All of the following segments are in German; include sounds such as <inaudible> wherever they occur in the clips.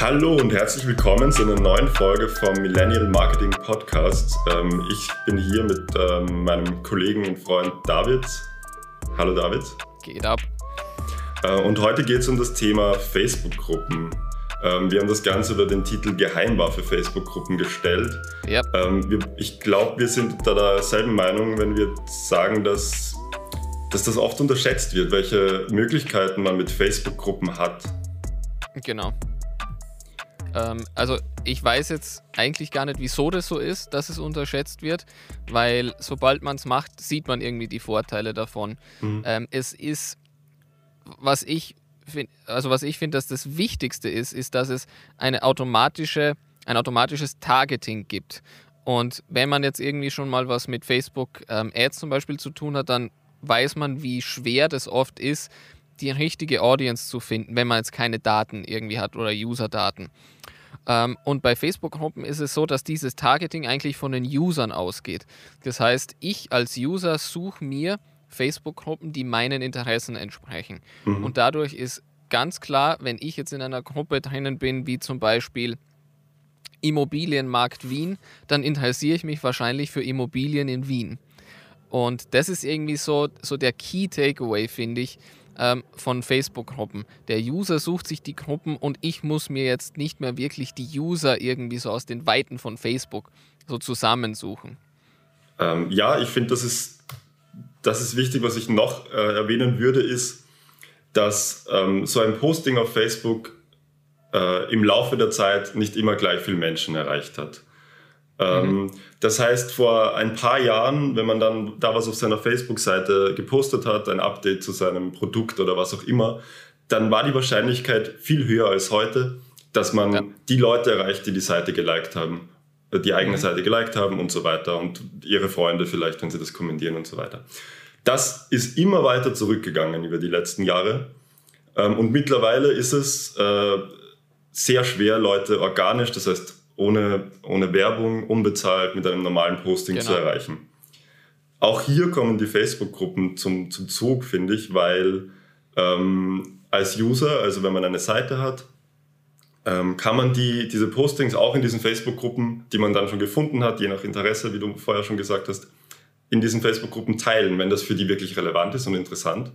Hallo und herzlich willkommen zu einer neuen Folge vom Millennial Marketing Podcast. Ähm, ich bin hier mit ähm, meinem Kollegen und Freund David. Hallo David. Geht ab. Äh, und heute geht es um das Thema Facebook-Gruppen. Ähm, wir haben das Ganze unter den Titel Geheimwaffe Facebook-Gruppen gestellt. Yep. Ich glaube, wir sind da derselben Meinung, wenn wir sagen, dass, dass das oft unterschätzt wird, welche Möglichkeiten man mit Facebook-Gruppen hat. Genau. Ähm, also ich weiß jetzt eigentlich gar nicht, wieso das so ist, dass es unterschätzt wird, weil sobald man es macht, sieht man irgendwie die Vorteile davon. Mhm. Ähm, es ist, was ich finde, also was ich finde, dass das Wichtigste ist, ist, dass es eine automatische, ein automatisches Targeting gibt. Und wenn man jetzt irgendwie schon mal was mit Facebook ähm, Ads zum Beispiel zu tun hat, dann weiß man, wie schwer das oft ist, die richtige Audience zu finden, wenn man jetzt keine Daten irgendwie hat oder User-Daten. Ähm, und bei Facebook-Gruppen ist es so, dass dieses Targeting eigentlich von den Usern ausgeht. Das heißt, ich als User suche mir Facebook-Gruppen, die meinen Interessen entsprechen. Mhm. Und dadurch ist ganz klar, wenn ich jetzt in einer Gruppe drinnen bin, wie zum Beispiel Immobilienmarkt Wien, dann interessiere ich mich wahrscheinlich für Immobilien in Wien. Und das ist irgendwie so, so der Key Takeaway, finde ich, ähm, von Facebook-Gruppen. Der User sucht sich die Gruppen und ich muss mir jetzt nicht mehr wirklich die User irgendwie so aus den Weiten von Facebook so zusammensuchen. Ähm, ja, ich finde, das ist, das ist wichtig. Was ich noch äh, erwähnen würde, ist, dass ähm, so ein Posting auf Facebook äh, im Laufe der Zeit nicht immer gleich viele Menschen erreicht hat. Ähm, mhm. Das heißt, vor ein paar Jahren, wenn man dann da was auf seiner Facebook-Seite gepostet hat, ein Update zu seinem Produkt oder was auch immer, dann war die Wahrscheinlichkeit viel höher als heute, dass man ja. die Leute erreicht, die die Seite geliked haben, äh, die eigene mhm. Seite geliked haben und so weiter und ihre Freunde vielleicht, wenn sie das kommentieren und so weiter. Das ist immer weiter zurückgegangen über die letzten Jahre. Ähm, und mittlerweile ist es äh, sehr schwer, Leute organisch, das heißt ohne, ohne Werbung, unbezahlt mit einem normalen Posting genau. zu erreichen. Auch hier kommen die Facebook-Gruppen zum, zum Zug, finde ich, weil ähm, als User, also wenn man eine Seite hat, ähm, kann man die, diese Postings auch in diesen Facebook-Gruppen, die man dann schon gefunden hat, je nach Interesse, wie du vorher schon gesagt hast, in diesen Facebook-Gruppen teilen, wenn das für die wirklich relevant ist und interessant.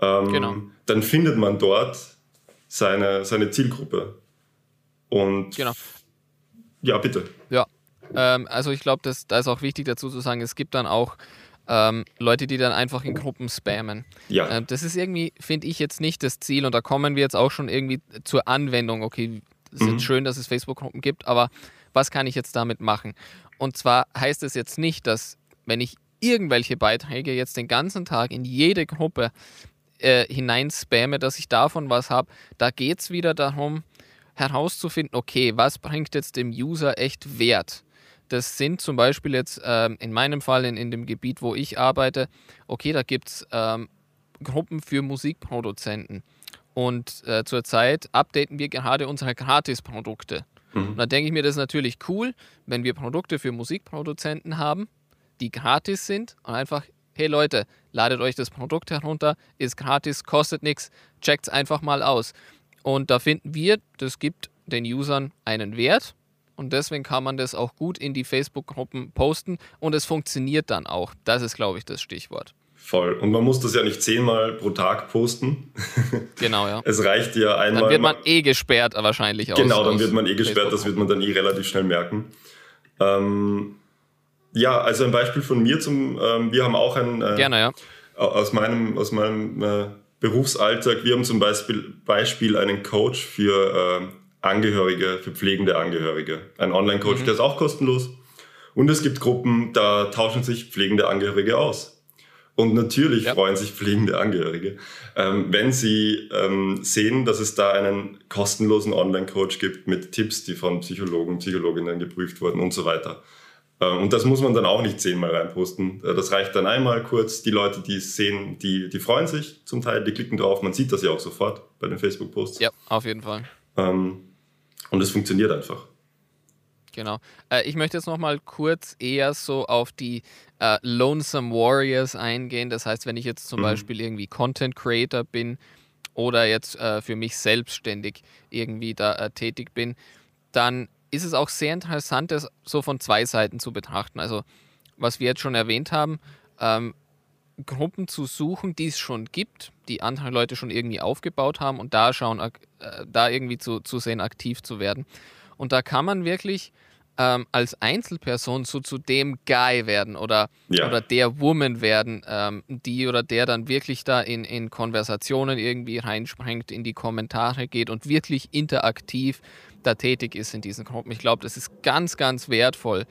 Ähm, genau. Dann findet man dort seine, seine Zielgruppe. Und genau. Ja, bitte. Ja, ähm, also ich glaube, da ist auch wichtig dazu zu sagen, es gibt dann auch ähm, Leute, die dann einfach in Gruppen spammen. Ja. Ähm, das ist irgendwie, finde ich, jetzt nicht das Ziel und da kommen wir jetzt auch schon irgendwie zur Anwendung. Okay, es ist mhm. schön, dass es Facebook-Gruppen gibt, aber was kann ich jetzt damit machen? Und zwar heißt es jetzt nicht, dass wenn ich irgendwelche Beiträge jetzt den ganzen Tag in jede Gruppe äh, hinein spamme, dass ich davon was habe. Da geht es wieder darum, herauszufinden, okay, was bringt jetzt dem User echt Wert? Das sind zum Beispiel jetzt ähm, in meinem Fall in, in dem Gebiet, wo ich arbeite, okay, da gibt es ähm, Gruppen für Musikproduzenten. Und äh, zurzeit updaten wir gerade unsere Gratisprodukte. Mhm. Und da denke ich mir, das ist natürlich cool, wenn wir Produkte für Musikproduzenten haben, die gratis sind und einfach, hey Leute, ladet euch das Produkt herunter, ist gratis, kostet nichts, checkt es einfach mal aus. Und da finden wir, das gibt den Usern einen Wert und deswegen kann man das auch gut in die Facebook-Gruppen posten und es funktioniert dann auch. Das ist, glaube ich, das Stichwort. Voll. Und man muss das ja nicht zehnmal pro Tag posten. <laughs> Genau, ja. Es reicht ja einmal. Dann wird man eh gesperrt wahrscheinlich. Aus, genau, dann wird man eh gesperrt, das wird man dann eh relativ schnell merken. Ähm, ja, also ein Beispiel von mir zum, ähm, wir haben auch ein... Äh, Gerne, ja. Aus meinem, aus meinem äh, Berufsalltag. Wir haben zum Beispiel, Beispiel einen Coach für äh, Angehörige, für pflegende Angehörige. Ein Online-Coach, mhm. der ist auch kostenlos. Und es gibt Gruppen, da tauschen sich pflegende Angehörige aus. Und natürlich ja. freuen sich pflegende Angehörige, ähm, wenn sie ähm, sehen, dass es da einen kostenlosen Online-Coach gibt mit Tipps, die von Psychologen, Psychologinnen geprüft wurden und so weiter. Ähm, und das muss man dann auch nicht zehnmal reinposten. Äh, das reicht dann einmal kurz. Die Leute, die es sehen, die, die freuen sich zum Teil, die klicken drauf. Man sieht das ja auch sofort bei den Facebook-Posts. Ja, auf jeden Fall. Ähm, und es funktioniert einfach. Genau. Äh, ich möchte jetzt nochmal kurz eher so auf die äh, Lonesome Warriors eingehen. Das heißt, wenn ich jetzt zum mhm. Beispiel irgendwie Content Creator bin oder jetzt äh, für mich selbstständig irgendwie da äh, tätig bin, dann ist es auch sehr interessant, das so von zwei Seiten zu betrachten. Also, was wir jetzt schon erwähnt haben, ähm, Gruppen zu suchen, die es schon gibt, die andere Leute schon irgendwie aufgebaut haben und da schauen, äh, da irgendwie zu, zu sehen, aktiv zu werden. Und da kann man wirklich ähm, als Einzelperson so zu dem Guy werden oder, ja. oder der Woman werden, ähm, die oder der dann wirklich da in, in Konversationen irgendwie reinspringt, in die Kommentare geht und wirklich interaktiv da tätig ist in diesen Gruppen. Ich glaube, das ist ganz, ganz wertvoll,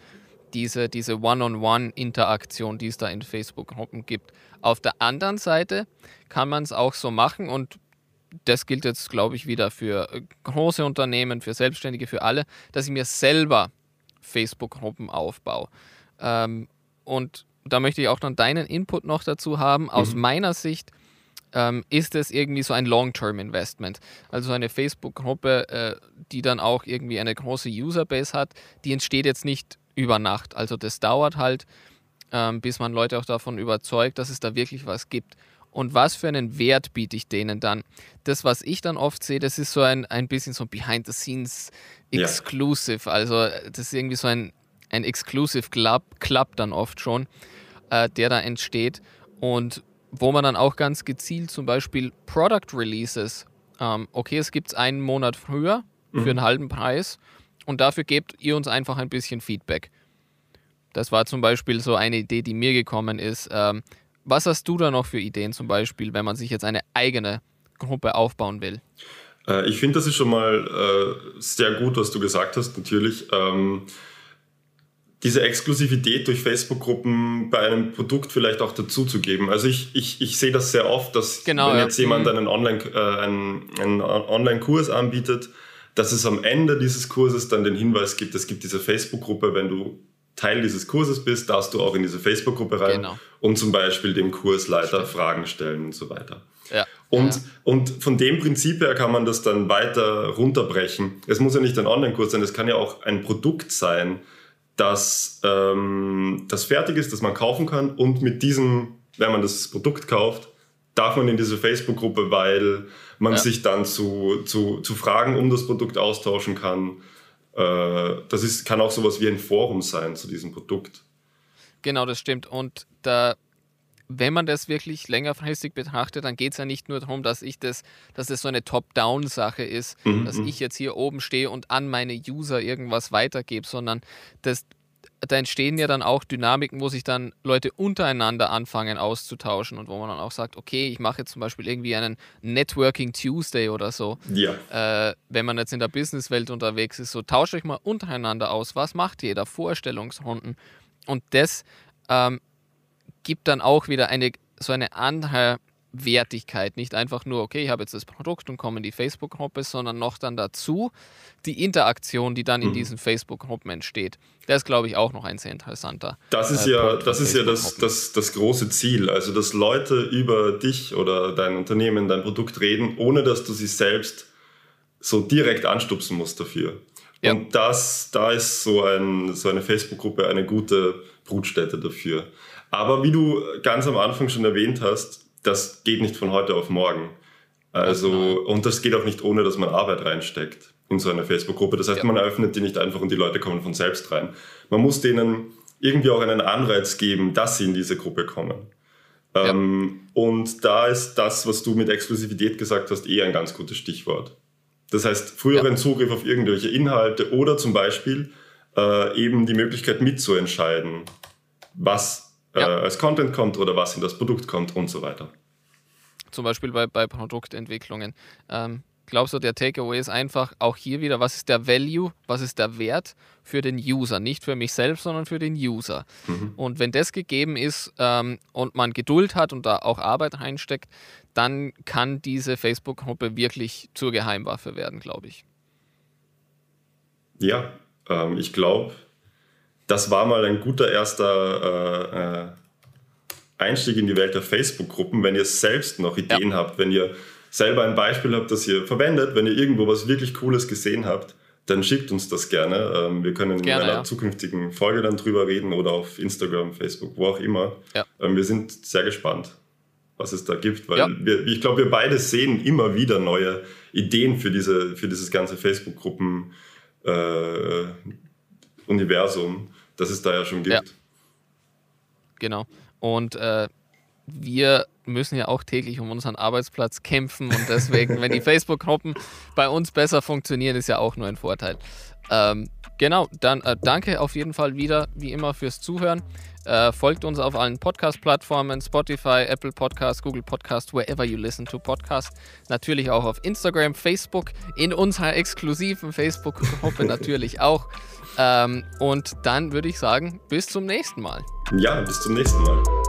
diese, diese One-on-One-Interaktion, die es da in Facebook-Gruppen gibt. Auf der anderen Seite kann man es auch so machen und das gilt jetzt, glaube ich, wieder für äh, große Unternehmen, für Selbstständige, für alle, dass ich mir selber Facebook-Gruppen aufbaue. Ähm, und da möchte ich auch dann deinen Input noch dazu haben. Aus mhm. meiner Sicht ähm, ist es irgendwie so ein Long-Term-Investment. Also eine Facebook-Gruppe, äh, die dann auch irgendwie eine große Userbase hat, die entsteht jetzt nicht über Nacht. Also das dauert halt, ähm, bis man Leute auch davon überzeugt, dass es da wirklich was gibt. Und was für einen Wert biete ich denen dann? Das, was ich dann oft sehe, das ist so ein, ein bisschen so Behind-the-Scenes Exclusive. Ja. Also das ist irgendwie so ein, ein Exclusive Club, Club dann oft schon, äh, der da entsteht. Und wo man dann auch ganz gezielt zum Beispiel Product Releases, ähm, okay, es gibt es einen Monat früher für mhm. einen halben Preis und dafür gebt ihr uns einfach ein bisschen Feedback. Das war zum Beispiel so eine Idee, die mir gekommen ist. Ähm, was hast du da noch für Ideen zum Beispiel, wenn man sich jetzt eine eigene Gruppe aufbauen will? Äh, ich finde, das ist schon mal äh, sehr gut, was du gesagt hast, natürlich. Ähm, diese Exklusivität durch Facebook-Gruppen bei einem Produkt vielleicht auch dazuzugeben. Also ich, ich, ich sehe das sehr oft, dass genau, wenn jetzt ja. jemand mhm. einen Online-Kurs äh, einen, einen Online anbietet, dass es am Ende dieses Kurses dann den Hinweis gibt, es gibt diese Facebook-Gruppe, wenn du Teil dieses Kurses bist, darfst du auch in diese Facebook-Gruppe rein genau. und zum Beispiel dem Kursleiter Stimmt. Fragen stellen und so weiter. Ja. Und, ja. und von dem Prinzip her kann man das dann weiter runterbrechen. Es muss ja nicht ein Online-Kurs sein, es kann ja auch ein Produkt sein, das, ähm, das fertig ist, das man kaufen kann und mit diesem, wenn man das Produkt kauft, darf man in diese Facebook-Gruppe, weil man ja. sich dann zu, zu, zu Fragen um das Produkt austauschen kann das ist, kann auch sowas wie ein Forum sein zu diesem Produkt. Genau, das stimmt. Und da, wenn man das wirklich längerfristig betrachtet, dann geht es ja nicht nur darum, dass ich das, dass das so eine Top-Down-Sache ist, mhm. dass mhm. ich jetzt hier oben stehe und an meine User irgendwas weitergebe, sondern das da entstehen ja dann auch Dynamiken, wo sich dann Leute untereinander anfangen auszutauschen und wo man dann auch sagt, okay, ich mache jetzt zum Beispiel irgendwie einen Networking Tuesday oder so. Ja. Äh, wenn man jetzt in der Businesswelt unterwegs ist, so tauscht euch mal untereinander aus, was macht jeder, Vorstellungsrunden. Und das ähm, gibt dann auch wieder eine so eine andere Wertigkeit. Nicht einfach nur, okay, ich habe jetzt das Produkt und komme in die Facebook-Gruppe, sondern noch dann dazu die Interaktion, die dann in mhm. diesen Facebook-Gruppen entsteht. Das ist, glaube ich, auch noch ein sehr interessanter. Das ist äh, ja, das, ist ja das, das, das große Ziel. Also, dass Leute über dich oder dein Unternehmen, dein Produkt reden, ohne dass du sie selbst so direkt anstupsen musst dafür. Ja. Und das, da ist so, ein, so eine Facebook-Gruppe eine gute Brutstätte dafür. Aber wie du ganz am Anfang schon erwähnt hast, das geht nicht von heute auf morgen. Also, und das geht auch nicht ohne, dass man Arbeit reinsteckt in so eine Facebook-Gruppe. Das heißt, ja. man eröffnet die nicht einfach und die Leute kommen von selbst rein. Man muss denen irgendwie auch einen Anreiz geben, dass sie in diese Gruppe kommen. Ja. Ähm, und da ist das, was du mit Exklusivität gesagt hast, eh ein ganz gutes Stichwort. Das heißt, früheren ja. Zugriff auf irgendwelche Inhalte oder zum Beispiel äh, eben die Möglichkeit mitzuentscheiden, was ja. äh, als Content kommt oder was in das Produkt kommt und so weiter. Zum Beispiel bei, bei Produktentwicklungen. Ähm, glaubst du, der Takeaway ist einfach auch hier wieder, was ist der Value, was ist der Wert für den User? Nicht für mich selbst, sondern für den User. Mhm. Und wenn das gegeben ist ähm, und man Geduld hat und da auch Arbeit reinsteckt, dann kann diese Facebook-Gruppe wirklich zur Geheimwaffe werden, glaube ich. Ja, ähm, ich glaube, das war mal ein guter erster äh, äh, Einstieg in die Welt der Facebook-Gruppen. Wenn ihr selbst noch Ideen ja. habt, wenn ihr selber ein Beispiel habt, das ihr verwendet, wenn ihr irgendwo was wirklich Cooles gesehen habt, dann schickt uns das gerne. Ähm, wir können gerne, in einer ja. zukünftigen Folge dann drüber reden oder auf Instagram, Facebook, wo auch immer. Ja. Ähm, wir sind sehr gespannt, was es da gibt. Weil wir, ich glaube, wir beide sehen immer wieder neue Ideen für, diese, für dieses ganze Facebook-Gruppen-Universum, äh, das es da ja schon gibt. Ja. Genau. Und äh, wir müssen ja auch täglich um unseren Arbeitsplatz kämpfen und deswegen, wenn die <laughs> Facebook-Gruppen bei uns besser funktionieren, ist ja auch nur ein Vorteil. Ähm, genau, dann äh, danke auf jeden Fall wieder, wie immer, fürs Zuhören. Äh, folgt uns auf allen Podcast-Plattformen, Spotify, Apple Podcast, Google Podcast, wherever you listen to Podcasts. Natürlich auch auf Instagram, Facebook, in unserer exklusiven Facebook-Gruppe <laughs> natürlich auch. Ähm, und dann würde ich sagen, bis zum nächsten Mal. Ja, bis zum nächsten Mal.